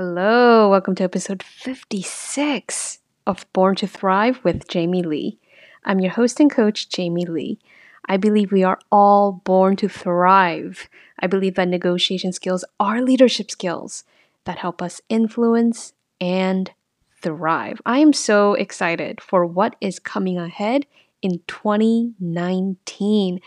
Hello, welcome to episode 56 of Born to Thrive with Jamie Lee. I'm your host and coach, Jamie Lee. I believe we are all born to thrive. I believe that negotiation skills are leadership skills that help us influence and thrive. I am so excited for what is coming ahead in 2019.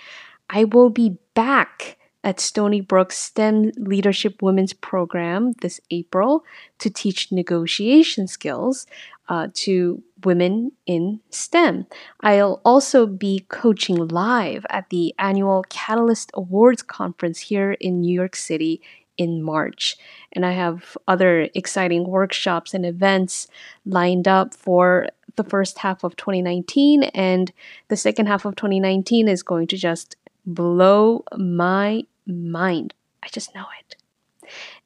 I will be back at Stony Brook STEM Leadership Women's Program this April to teach negotiation skills uh, to women in STEM. I'll also be coaching live at the annual Catalyst Awards Conference here in New York City in March. And I have other exciting workshops and events lined up for the first half of 2019. And the second half of 2019 is going to just blow my mind. I just know it.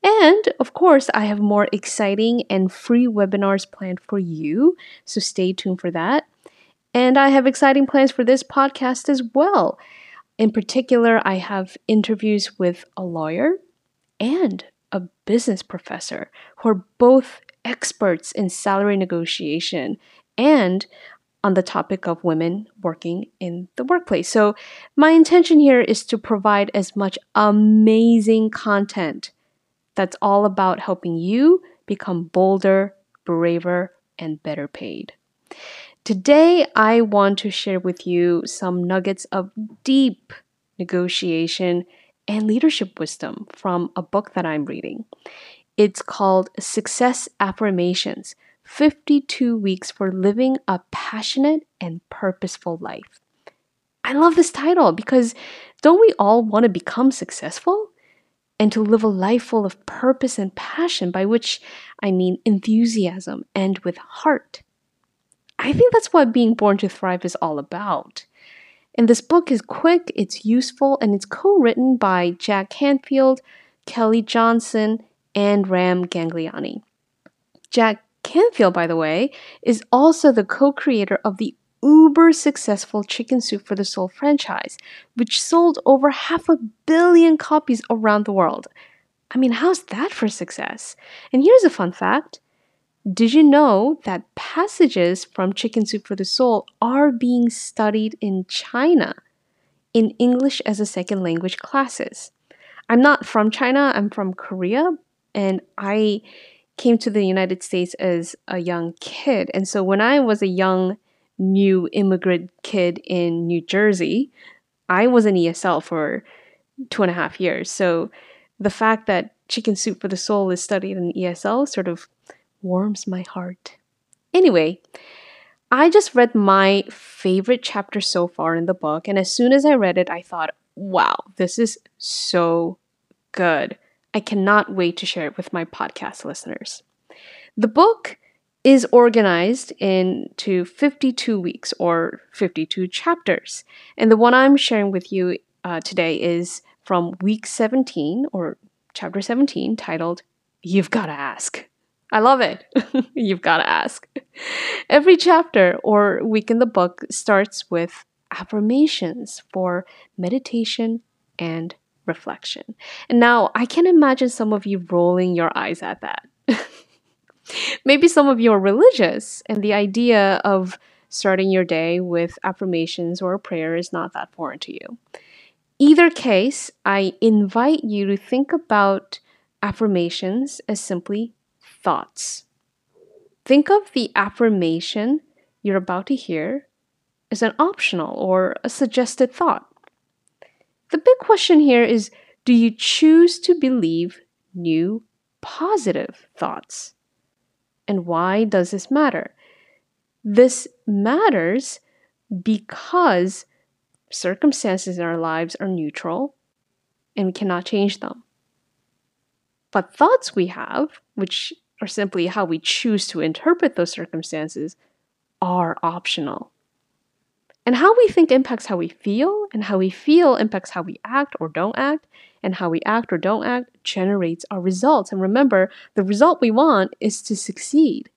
And of course, I have more exciting and free webinars planned for you, so stay tuned for that. And I have exciting plans for this podcast as well. In particular, I have interviews with a lawyer and a business professor who are both experts in salary negotiation and on the topic of women working in the workplace. So, my intention here is to provide as much amazing content that's all about helping you become bolder, braver, and better paid. Today, I want to share with you some nuggets of deep negotiation and leadership wisdom from a book that I'm reading. It's called Success Affirmations 52 Weeks for Living a Passionate and Purposeful Life. I love this title because don't we all want to become successful? And to live a life full of purpose and passion, by which I mean enthusiasm and with heart. I think that's what being born to thrive is all about. And this book is quick, it's useful, and it's co written by Jack Canfield, Kelly Johnson, and Ram Gangliani. Jack Canfield, by the way, is also the co creator of the uber successful Chicken Soup for the Soul franchise, which sold over half a billion copies around the world. I mean, how's that for success? And here's a fun fact Did you know that passages from Chicken Soup for the Soul are being studied in China in English as a second language classes? I'm not from China, I'm from Korea, and I came to the United States as a young kid. And so when I was a young new immigrant kid in New Jersey, I was in ESL for two and a half years. So the fact that Chicken Soup for the Soul is studied in ESL sort of warms my heart. Anyway, I just read my favorite chapter so far in the book, and as soon as I read it, I thought, wow, this is so good. I cannot wait to share it with my podcast listeners. The book is organized into 52 weeks or 52 chapters. And the one I'm sharing with you uh, today is from week 17 or chapter 17 titled You've Gotta Ask. I love it. You've gotta ask. Every chapter or week in the book starts with affirmations for meditation and reflection. And now I can imagine some of you rolling your eyes at that. Maybe some of you are religious, and the idea of starting your day with affirmations or prayer is not that foreign to you. Either case, I invite you to think about affirmations as simply thoughts. Think of the affirmation you're about to hear as an optional or a suggested thought. The big question here is do you choose to believe new positive thoughts? And why does this matter? This matters because circumstances in our lives are neutral and we cannot change them. But thoughts we have, which are simply how we choose to interpret those circumstances, are optional. And how we think impacts how we feel, and how we feel impacts how we act or don't act, and how we act or don't act generates our results. And remember, the result we want is to succeed.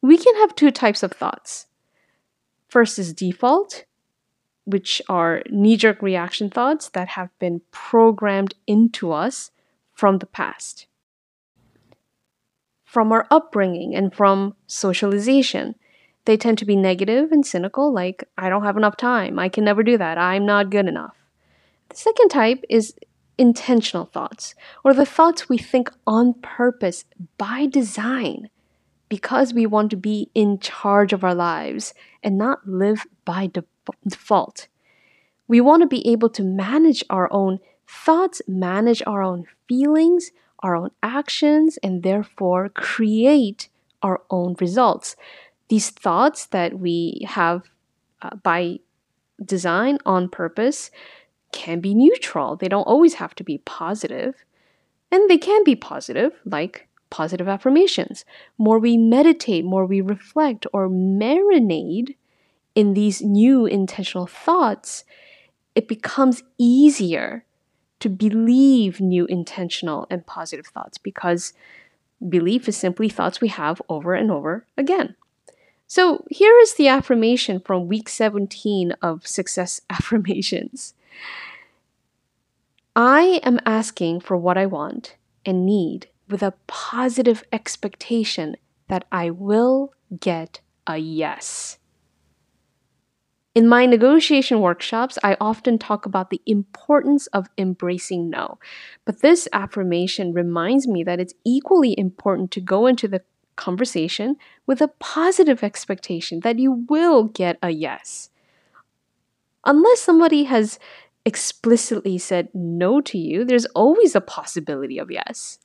We can have two types of thoughts. First is default, which are knee jerk reaction thoughts that have been programmed into us from the past. from our upbringing and from socialization. They tend to be negative and cynical, like, I don't have enough time, I can never do that, I'm not good enough. The second type is intentional thoughts, or the thoughts we think on purpose by design because we want to be in charge of our lives and not live by default. We want to be able to manage our own thoughts, manage our own feelings, our own actions, and therefore create our own results. These thoughts that we have uh, by design on purpose can be neutral. They don't always have to be positive. And they can be positive, like positive affirmations. More we meditate, more we reflect or marinate in these new intentional thoughts, it becomes easier to believe new intentional and positive thoughts because belief is simply thoughts we have over and over again. So here is the affirmation from week 17 of Success Affirmations. I am asking for what I want and need with a positive expectation that I will get a yes. In my negotiation workshops, I often talk about the importance of embracing no. But this affirmation reminds me that it's equally important to go into the conversation with a positive expectation that you will get a yes. Unless somebody has explicitly said no to you, there's always a possibility of yes.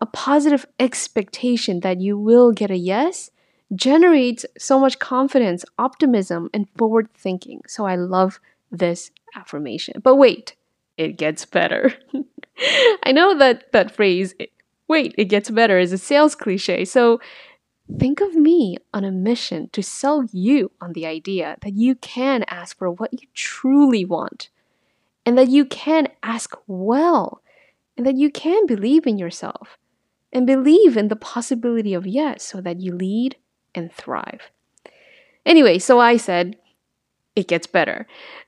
A positive expectation that you will get a yes generates so much confidence, optimism, and forward thinking. So I love this affirmation. But wait, it gets better. I know that that phrase, wait, it gets better, is a sales cliche. So think of me on a mission to sell you on the idea that you can ask for what you truly want, and that you can ask well, and that you can believe in yourself, and believe in the possibility of yes so that you lead and thrive. Anyway, so I said, it gets better.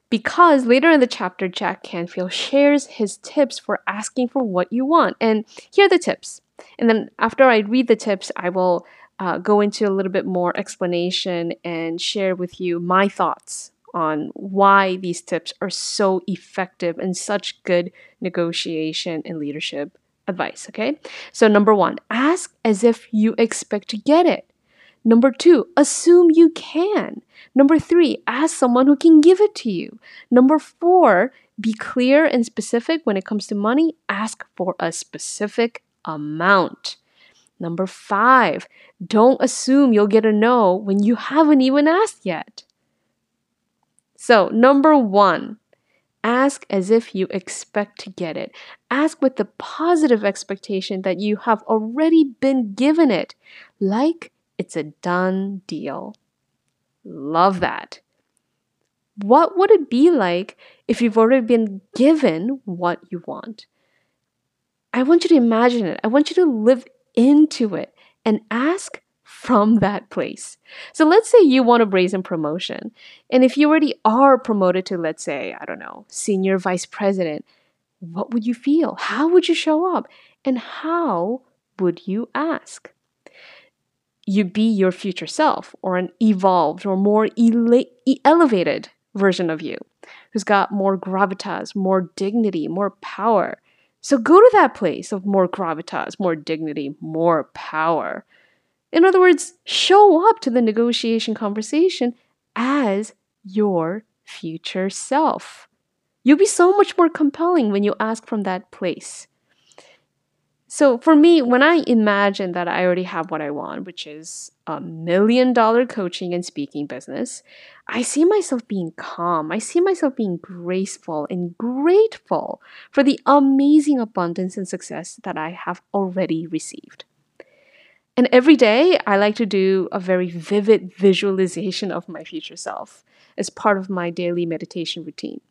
Because later in the chapter, Jack Canfield shares his tips for asking for what you want. And here are the tips. And then after I read the tips, I will uh, go into a little bit more explanation and share with you my thoughts on why these tips are so effective and such good negotiation and leadership advice. Okay. So, number one, ask as if you expect to get it. Number two, assume you can. Number three, ask someone who can give it to you. Number four, be clear and specific when it comes to money. Ask for a specific amount. Number five, don't assume you'll get a no when you haven't even asked yet. So, number one, ask as if you expect to get it. Ask with the positive expectation that you have already been given it, like it's a done deal. Love that. What would it be like if you've already been given what you want? I want you to imagine it. I want you to live into it and ask from that place. So let's say you want a brazen promotion. And if you already are promoted to, let's say, I don't know, senior vice president, what would you feel? How would you show up? And how would you ask? You be your future self or an evolved or more ele- elevated version of you who's got more gravitas, more dignity, more power. So go to that place of more gravitas, more dignity, more power. In other words, show up to the negotiation conversation as your future self. You'll be so much more compelling when you ask from that place. So for me, when I imagine that I already have what I want, which is a million dollar coaching and speaking business, I see myself being calm. I see myself being graceful and grateful for the amazing abundance and success that I have already received. And every day, I like to do a very vivid visualization of my future self as part of my daily meditation routine.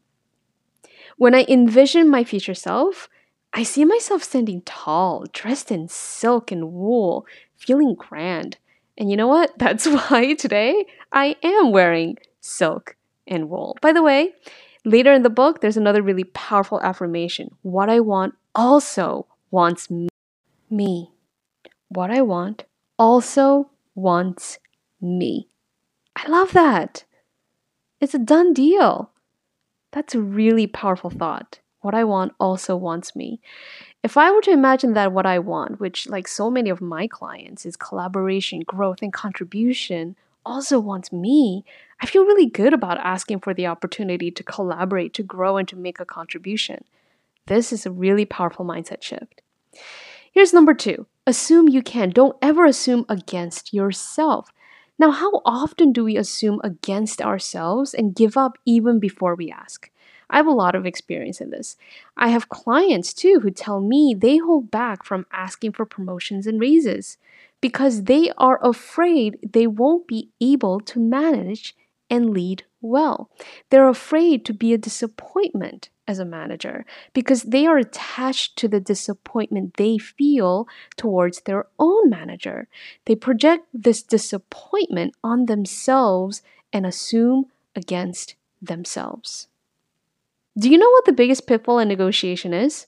When I envision my future self, I see myself standing tall, dressed in silk and wool, feeling grand. And you know what? That's why today I am wearing silk and wool. By the way, later in the book, there's another really powerful affirmation. What I want also wants me. what I want also wants me. I love that. It's a done deal. That's a really powerful thought. What I want also wants me. If I were to imagine that what I want, which, like so many of my clients, is collaboration, growth, and contribution, also wants me, I feel really good about asking for the opportunity to collaborate, to grow, and to make a contribution. This is a really powerful mindset shift. Here's number two assume you can. Don't ever assume against yourself. Now, how often do we assume against ourselves and give up even before we ask? I have a lot of experience in this. I have clients too who tell me they hold back from asking for promotions and raises because they are afraid they won't be able to manage and lead well. They're afraid to be a disappointment as a manager because they are attached to the disappointment they feel towards their own manager. They project this disappointment on themselves and assume against themselves. Do you know what the biggest pitfall in negotiation is?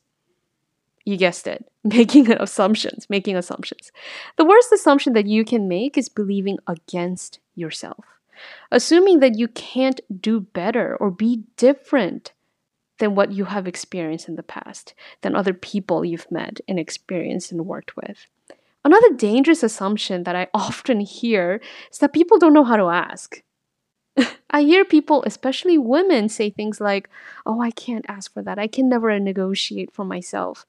You guessed it, making assumptions, making assumptions. The worst assumption that you can make is believing against yourself. Assuming that you can't do better or be different than what you have experienced in the past, than other people you've met and experienced and worked with. Another dangerous assumption that I often hear is that people don't know how to ask. I hear people, especially women, say things like, Oh, I can't ask for that. I can never negotiate for myself.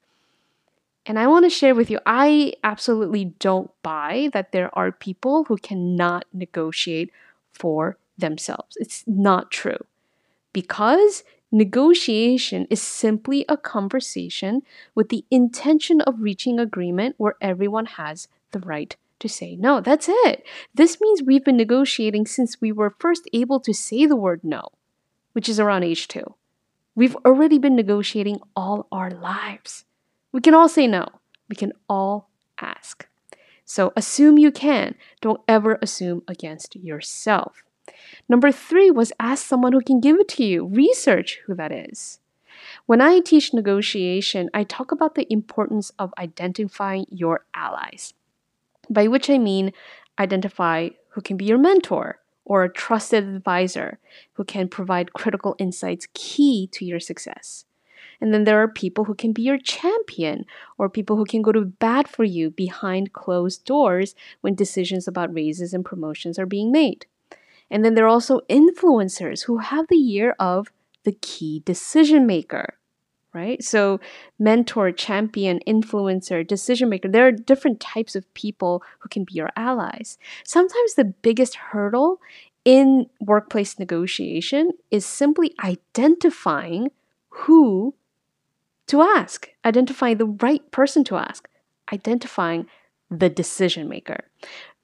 And I want to share with you, I absolutely don't buy that there are people who cannot negotiate for themselves. It's not true. Because negotiation is simply a conversation with the intention of reaching agreement where everyone has the right to say no. That's it. This means we've been negotiating since we were first able to say the word no, which is around age two. We've already been negotiating all our lives. We can all say no. We can all ask. So assume you can. Don't ever assume against yourself. Number three was ask someone who can give it to you. Research who that is. When I teach negotiation, I talk about the importance of identifying your allies by which I mean identify who can be your mentor or a trusted advisor who can provide critical insights key to your success. And then there are people who can be your champion or people who can go to bat for you behind closed doors when decisions about raises and promotions are being made. And then there are also influencers who have the ear of the key decision maker right? So, mentor, champion, influencer, decision maker, there are different types of people who can be your allies. Sometimes the biggest hurdle in workplace negotiation is simply identifying who to ask, identifying the right person to ask, identifying the decision maker.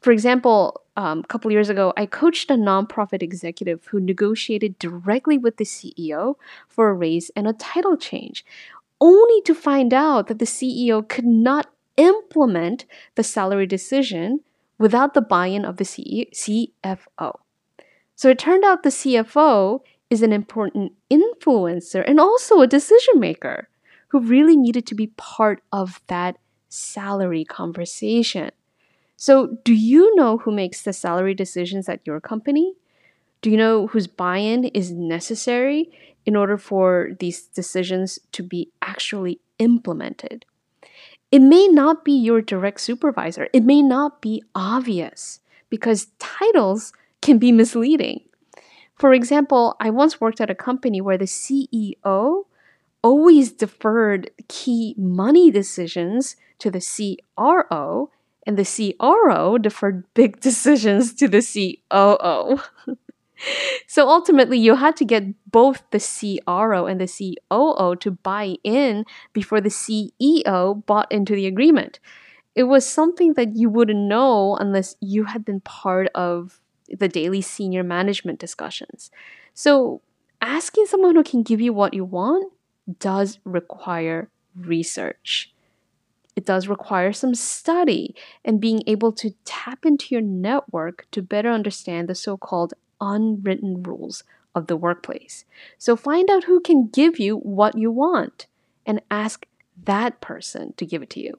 For example, um, a couple years ago, I coached a nonprofit executive who negotiated directly with the CEO for a raise and a title change, only to find out that the CEO could not implement the salary decision without the buy in of the CFO. So it turned out the CFO is an important influencer and also a decision maker who really needed to be part of that salary conversation. So, do you know who makes the salary decisions at your company? Do you know whose buy in is necessary in order for these decisions to be actually implemented? It may not be your direct supervisor, it may not be obvious because titles can be misleading. For example, I once worked at a company where the CEO always deferred key money decisions to the CRO and the CRO deferred big decisions to the COO. so ultimately, you had to get both the CRO and the COO to buy in before the CEO bought into the agreement. It was something that you wouldn't know unless you had been part of the daily senior management discussions. So, asking someone who can give you what you want does require research it does require some study and being able to tap into your network to better understand the so called unwritten rules of the workplace. So find out who can give you what you want and ask that person to give it to you.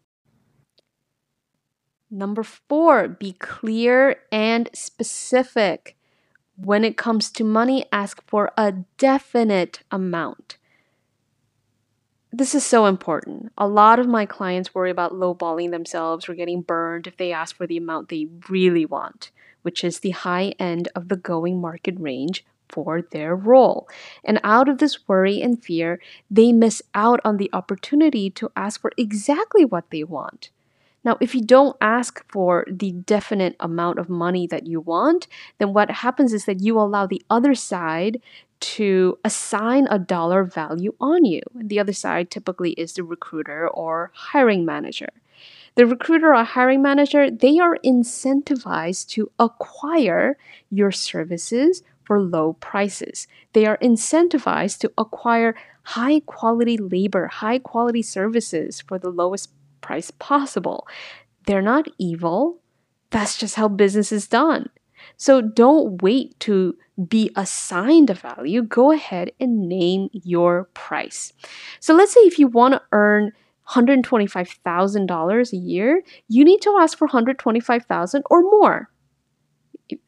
Number four, be clear and specific. When it comes to money, ask for a definite amount. This is so important. A lot of my clients worry about lowballing themselves or getting burned if they ask for the amount they really want, which is the high end of the going market range for their role. And out of this worry and fear, they miss out on the opportunity to ask for exactly what they want. Now, if you don't ask for the definite amount of money that you want, then what happens is that you allow the other side to assign a dollar value on you. The other side typically is the recruiter or hiring manager. The recruiter or hiring manager, they are incentivized to acquire your services for low prices. They are incentivized to acquire high quality labor, high quality services for the lowest price possible. They're not evil. That's just how business is done. So don't wait to be assigned a value. Go ahead and name your price. So let's say if you want to earn $125,000 a year, you need to ask for 125,000 or more.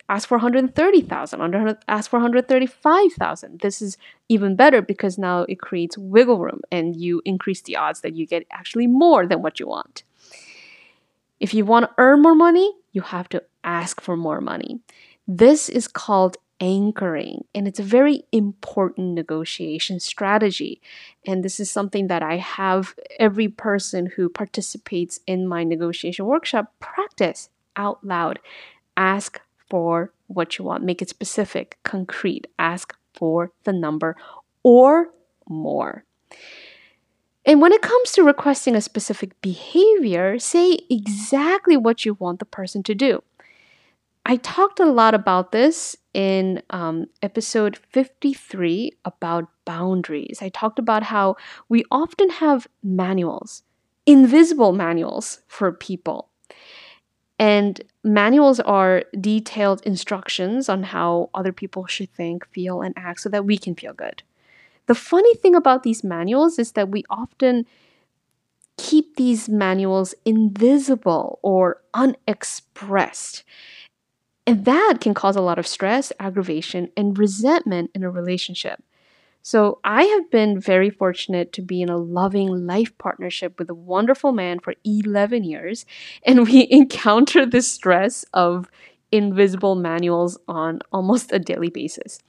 Ask for 130,000, ask for 135,000. This is even better because now it creates wiggle room and you increase the odds that you get actually more than what you want. If you want to earn more money, you have to ask for more money. This is called anchoring, and it's a very important negotiation strategy. And this is something that I have every person who participates in my negotiation workshop practice out loud. Ask for what you want, make it specific, concrete, ask for the number or more. And when it comes to requesting a specific behavior, say exactly what you want the person to do. I talked a lot about this in um, episode 53 about boundaries. I talked about how we often have manuals, invisible manuals for people. And manuals are detailed instructions on how other people should think, feel, and act so that we can feel good. The funny thing about these manuals is that we often keep these manuals invisible or unexpressed. And that can cause a lot of stress, aggravation, and resentment in a relationship. So, I have been very fortunate to be in a loving life partnership with a wonderful man for 11 years, and we encounter the stress of invisible manuals on almost a daily basis.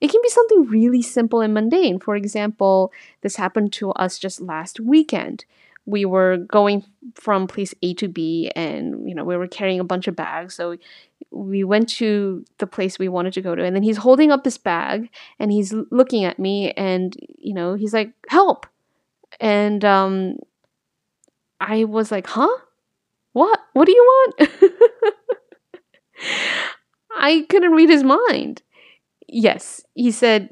It can be something really simple and mundane. For example, this happened to us just last weekend. We were going from place A to B and you know, we were carrying a bunch of bags. So we went to the place we wanted to go to and then he's holding up this bag and he's looking at me and you know, he's like, "Help." And um I was like, "Huh? What? What do you want?" I couldn't read his mind. Yes, he said,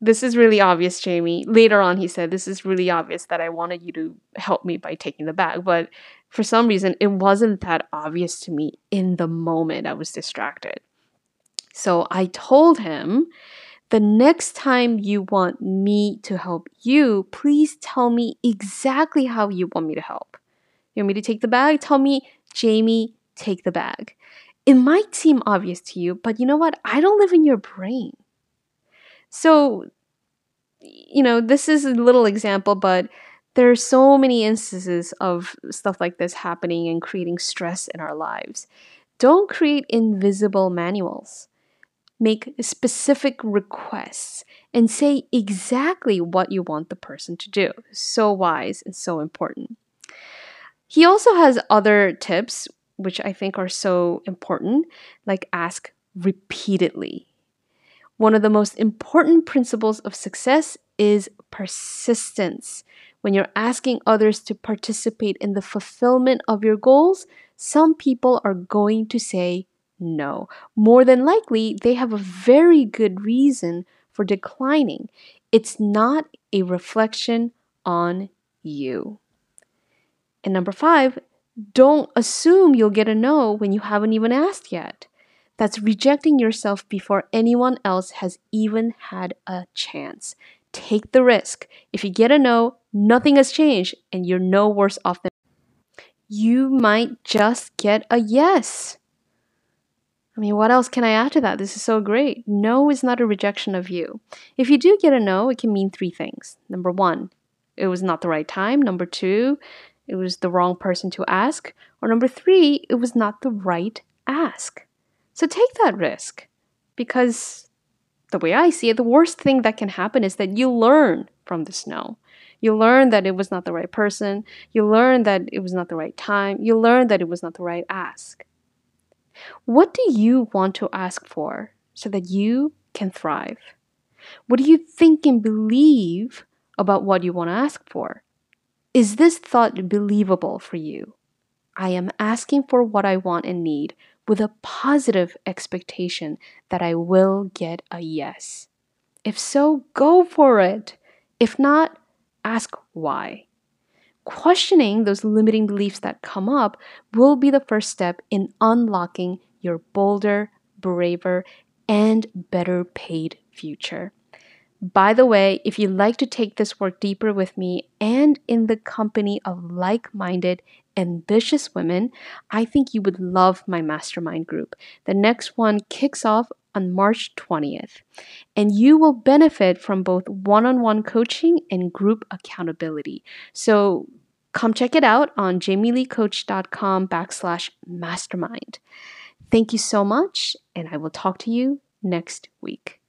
This is really obvious, Jamie. Later on, he said, This is really obvious that I wanted you to help me by taking the bag. But for some reason, it wasn't that obvious to me in the moment. I was distracted. So I told him, the next time you want me to help you, please tell me exactly how you want me to help. You want me to take the bag? Tell me, Jamie, take the bag. It might seem obvious to you, but you know what? I don't live in your brain. So, you know, this is a little example, but there are so many instances of stuff like this happening and creating stress in our lives. Don't create invisible manuals. Make specific requests and say exactly what you want the person to do. So wise and so important. He also has other tips which I think are so important, like ask repeatedly. One of the most important principles of success is persistence. When you're asking others to participate in the fulfillment of your goals, some people are going to say no. More than likely, they have a very good reason for declining. It's not a reflection on you. And number five, don't assume you'll get a no when you haven't even asked yet. That's rejecting yourself before anyone else has even had a chance. Take the risk. If you get a no, nothing has changed and you're no worse off than you might just get a yes. I mean, what else can I add to that? This is so great. No is not a rejection of you. If you do get a no, it can mean three things. Number one, it was not the right time. Number two, it was the wrong person to ask. Or number three, it was not the right ask. So take that risk because the way I see it, the worst thing that can happen is that you learn from the snow. You learn that it was not the right person. You learn that it was not the right time. You learn that it was not the right ask. What do you want to ask for so that you can thrive? What do you think and believe about what you want to ask for? Is this thought believable for you? I am asking for what I want and need with a positive expectation that I will get a yes. If so, go for it. If not, ask why. Questioning those limiting beliefs that come up will be the first step in unlocking your bolder, braver, and better paid future. By the way, if you'd like to take this work deeper with me and in the company of like minded, ambitious women, I think you would love my mastermind group. The next one kicks off on March 20th, and you will benefit from both one on one coaching and group accountability. So come check it out on jamieleecoach.com backslash mastermind. Thank you so much, and I will talk to you next week.